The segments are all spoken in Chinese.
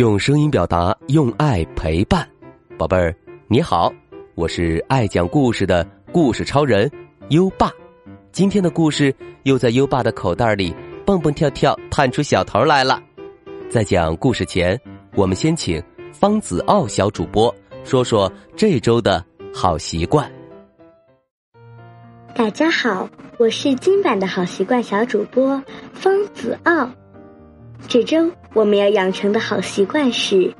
用声音表达，用爱陪伴，宝贝儿，你好，我是爱讲故事的故事超人优爸。今天的故事又在优爸的口袋里蹦蹦跳跳，探出小头来了。在讲故事前，我们先请方子傲小主播说说这周的好习惯。大家好，我是今晚的好习惯小主播方子傲。这周我们要养成的好习惯是，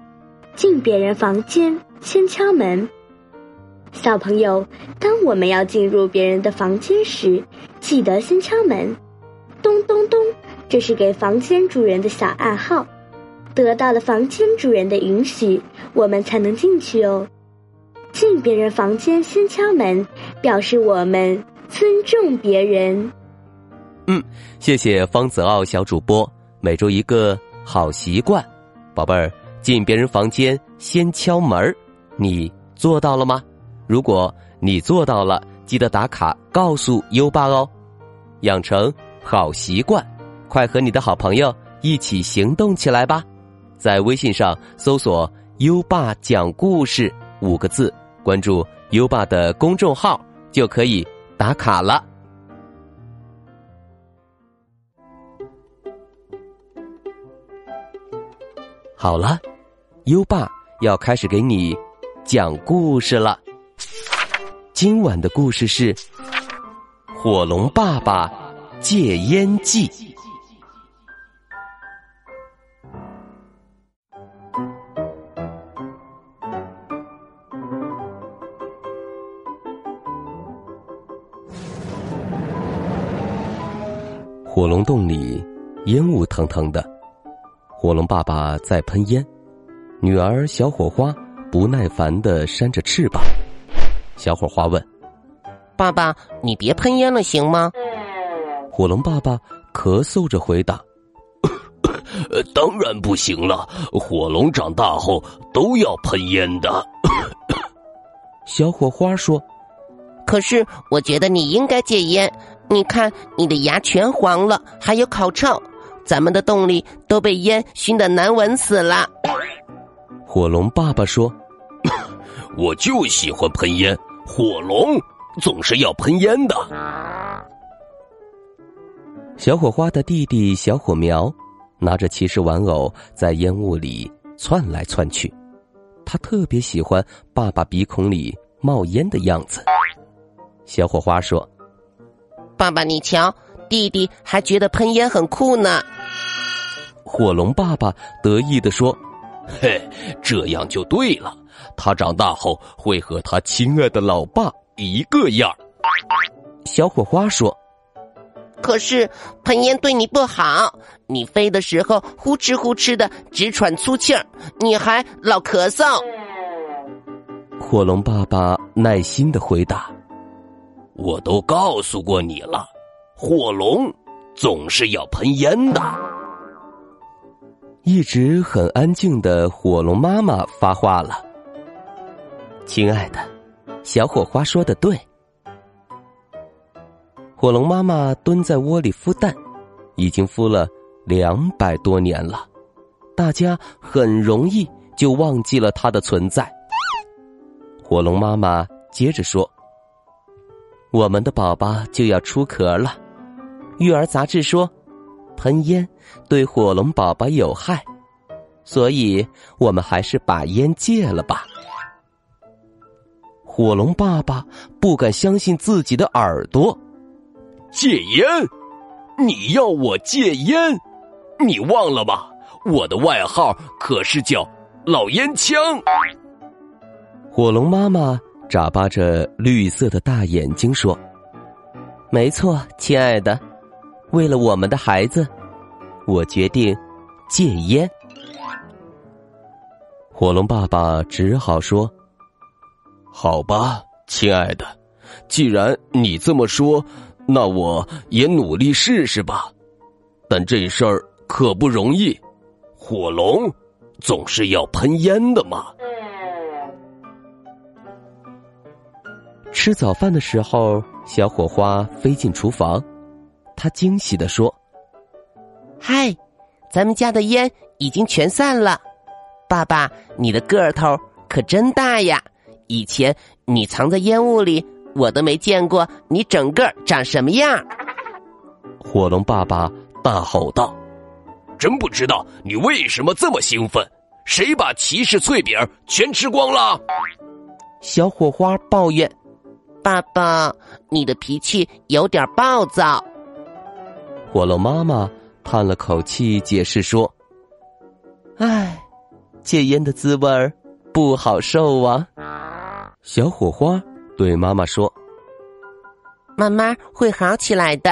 进别人房间先敲门。小朋友，当我们要进入别人的房间时，记得先敲门，咚咚咚，这是给房间主人的小暗号。得到了房间主人的允许，我们才能进去哦。进别人房间先敲门，表示我们尊重别人。嗯，谢谢方子傲小主播。每周一个好习惯，宝贝儿，进别人房间先敲门你做到了吗？如果你做到了，记得打卡告诉优爸哦。养成好习惯，快和你的好朋友一起行动起来吧！在微信上搜索“优爸讲故事”五个字，关注优爸的公众号就可以打卡了。好了，优爸要开始给你讲故事了。今晚的故事是《火龙爸爸戒烟记》。火龙洞里烟雾腾腾的。火龙爸爸在喷烟，女儿小火花不耐烦的扇着翅膀。小火花问：“爸爸，你别喷烟了，行吗？”火龙爸爸咳嗽着回答：“ 当然不行了，火龙长大后都要喷烟的。”小火花说：“可是我觉得你应该戒烟，你看你的牙全黄了，还有口臭。”咱们的洞里都被烟熏得难闻死了。火龙爸爸说：“我就喜欢喷烟，火龙总是要喷烟的。”小火花的弟弟小火苗拿着骑士玩偶在烟雾里窜来窜去，他特别喜欢爸爸鼻孔里冒烟的样子。小火花说：“爸爸，你瞧。”弟弟还觉得喷烟很酷呢。火龙爸爸得意的说：“嘿，这样就对了。他长大后会和他亲爱的老爸一个样。”小火花说：“可是喷烟对你不好，你飞的时候呼哧呼哧的直喘粗气儿，你还老咳嗽。”火龙爸爸耐心的回答：“我都告诉过你了。”火龙总是要喷烟的。一直很安静的火龙妈妈发话了：“亲爱的，小火花说的对。火龙妈妈蹲在窝里孵蛋，已经孵了两百多年了，大家很容易就忘记了它的存在。”火龙妈妈接着说：“我们的宝宝就要出壳了。”育儿杂志说，喷烟对火龙宝宝有害，所以我们还是把烟戒了吧。火龙爸爸不敢相信自己的耳朵，戒烟？你要我戒烟？你忘了吗？我的外号可是叫老烟枪。火龙妈妈眨巴着绿色的大眼睛说：“没错，亲爱的。”为了我们的孩子，我决定戒烟。火龙爸爸只好说：“好吧，亲爱的，既然你这么说，那我也努力试试吧。但这事儿可不容易，火龙总是要喷烟的嘛。”吃早饭的时候，小火花飞进厨房。他惊喜的说：“嗨，咱们家的烟已经全散了。”爸爸，你的个头可真大呀！以前你藏在烟雾里，我都没见过你整个长什么样。火龙爸爸大吼道：“真不知道你为什么这么兴奋？谁把骑士脆饼全吃光了？”小火花抱怨：“爸爸，你的脾气有点暴躁。”火龙妈妈叹了口气，解释说：“唉，戒烟的滋味儿不好受啊。”小火花对妈妈说：“慢慢会好起来的。”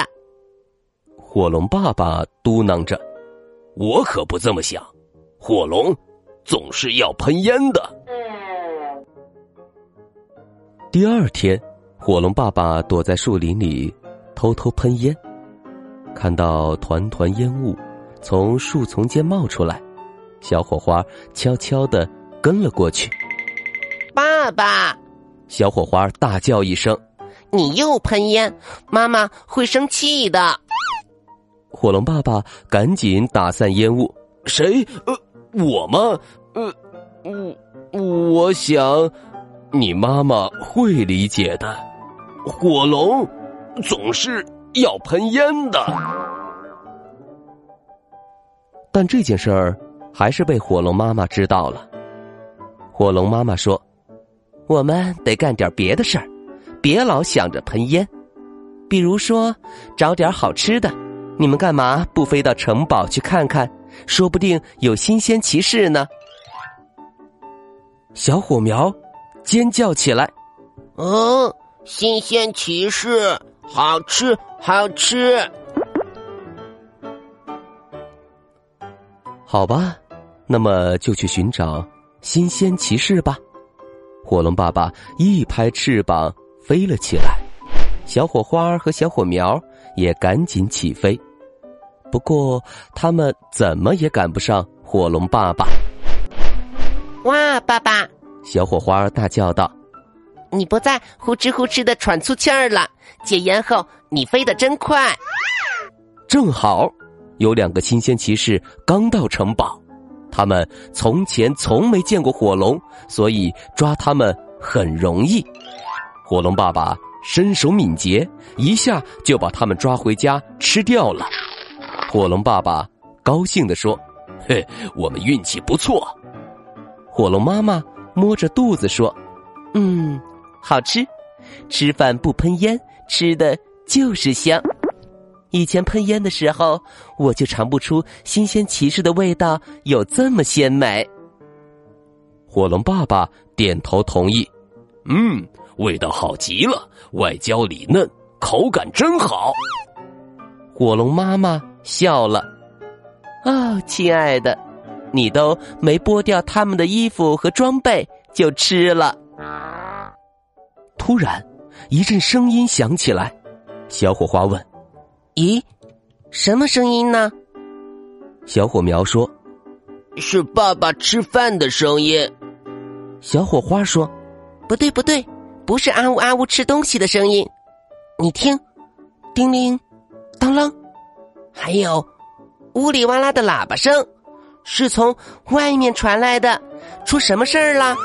火龙爸爸嘟囔着：“我可不这么想，火龙总是要喷烟的。”第二天，火龙爸爸躲在树林里偷偷喷烟。看到团团烟雾从树丛间冒出来，小火花悄悄的跟了过去。爸爸，小火花大叫一声：“你又喷烟，妈妈会生气的。”火龙爸爸赶紧打散烟雾。谁？呃，我吗？呃，我我想，你妈妈会理解的。火龙总是。要喷烟的，但这件事儿还是被火龙妈妈知道了。火龙妈妈说：“我们得干点别的事儿，别老想着喷烟。比如说，找点好吃的。你们干嘛不飞到城堡去看看？说不定有新鲜骑士呢。”小火苗尖叫起来：“嗯，新鲜骑士！”好吃，好吃。好吧，那么就去寻找新鲜骑士吧。火龙爸爸一拍翅膀飞了起来，小火花和小火苗也赶紧起飞。不过，他们怎么也赶不上火龙爸爸。哇，爸爸！小火花大叫道。你不再呼哧呼哧的喘粗气儿了。戒烟后，你飞得真快。正好，有两个新鲜骑士刚到城堡，他们从前从没见过火龙，所以抓他们很容易。火龙爸爸身手敏捷，一下就把他们抓回家吃掉了。火龙爸爸高兴地说：“嘿，我们运气不错。”火龙妈妈摸着肚子说：“嗯。”好吃，吃饭不喷烟，吃的就是香。以前喷烟的时候，我就尝不出新鲜骑士的味道有这么鲜美。火龙爸爸点头同意，嗯，味道好极了，外焦里嫩，口感真好。火龙妈妈笑了，哦，亲爱的，你都没剥掉他们的衣服和装备就吃了。突然，一阵声音响起来。小火花问：“咦，什么声音呢？”小火苗说：“是爸爸吃饭的声音。”小火花说：“不对，不对，不是阿呜阿呜吃东西的声音。你听，叮铃，当啷，还有呜里哇啦的喇叭声，是从外面传来的。出什么事儿了？”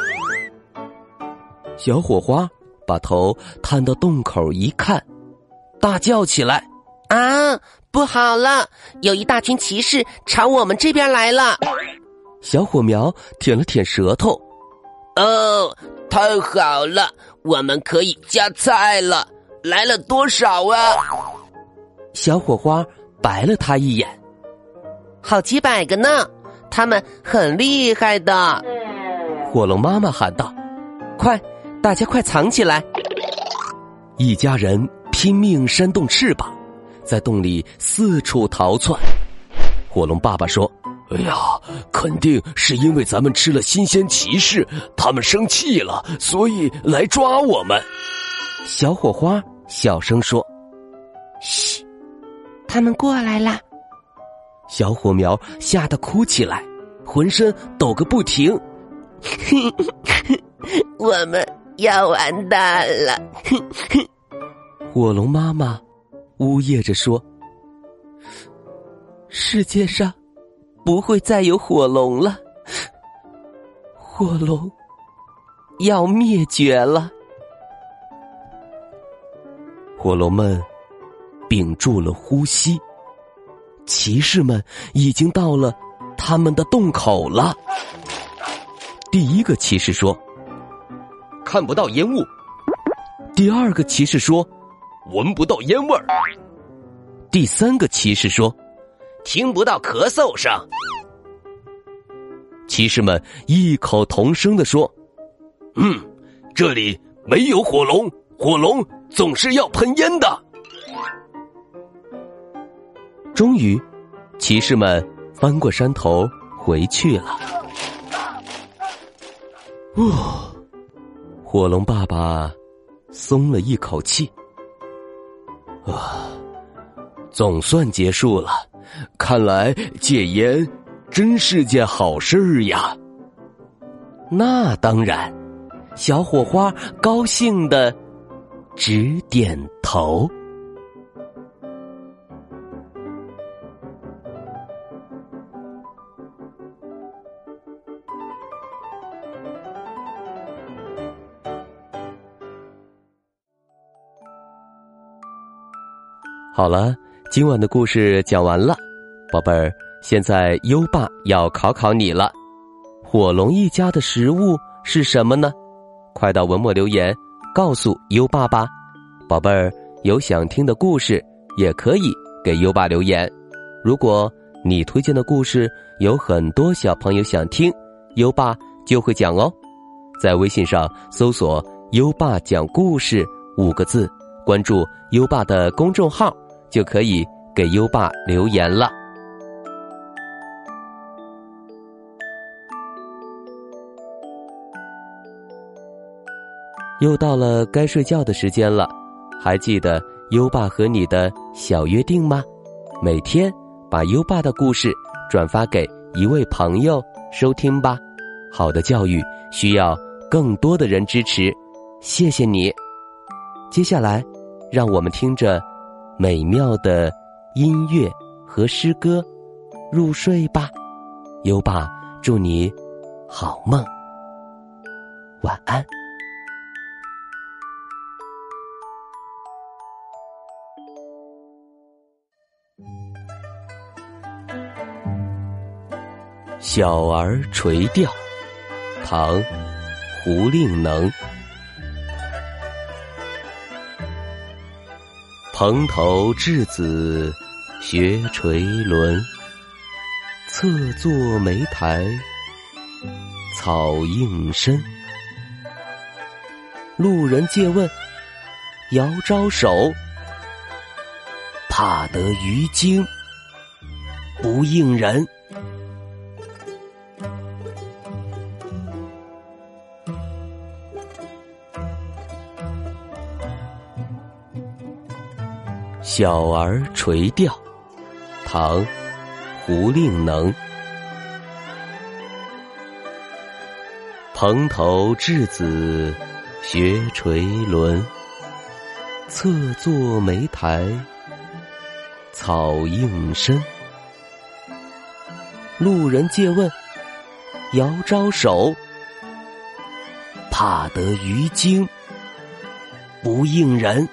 小火花。把头探到洞口一看，大叫起来：“啊，不好了！有一大群骑士朝我们这边来了！”小火苗舔了舔舌头：“哦，太好了，我们可以加菜了！来了多少啊？”小火花白了他一眼：“好几百个呢，他们很厉害的。”火龙妈妈喊道：“快！”大家快藏起来！一家人拼命扇动翅膀，在洞里四处逃窜。火龙爸爸说：“哎呀，肯定是因为咱们吃了新鲜骑士，他们生气了，所以来抓我们。”小火花小声说：“嘘，他们过来了。”小火苗吓得哭起来，浑身抖个不停。我们。要完蛋了！哼 哼火龙妈妈呜咽着说：“世界上不会再有火龙了，火龙要灭绝了。火龙们屏住了呼吸，骑士们已经到了他们的洞口了。第一个骑士说：“看不到烟雾。”第二个骑士说：“闻不到烟味儿。”第三个骑士说：“听不到咳嗽声。”骑士们异口同声的说：“嗯，这里没有火龙，火龙。”总是要喷烟的。终于，骑士们翻过山头回去了。哦，火龙爸爸松了一口气。啊，总算结束了。看来戒烟真是件好事儿呀。那当然，小火花高兴的。直点头。好了，今晚的故事讲完了，宝贝儿，现在优爸要考考你了。火龙一家的食物是什么呢？快到文末留言。告诉优爸吧，宝贝儿，有想听的故事也可以给优爸留言。如果你推荐的故事有很多小朋友想听，优爸就会讲哦。在微信上搜索“优爸讲故事”五个字，关注优爸的公众号，就可以给优爸留言了。又到了该睡觉的时间了，还记得优爸和你的小约定吗？每天把优爸的故事转发给一位朋友收听吧。好的教育需要更多的人支持，谢谢你。接下来，让我们听着美妙的音乐和诗歌入睡吧。优爸祝你好梦，晚安。小儿垂钓，唐·胡令能。蓬头稚子学垂纶，侧坐莓苔草映身。路人借问，遥招手，怕得鱼惊不应人。小儿垂钓，唐·胡令能。蓬头稚子学垂纶，侧坐莓苔草映身。路人借问，遥招手，怕得鱼惊不应人。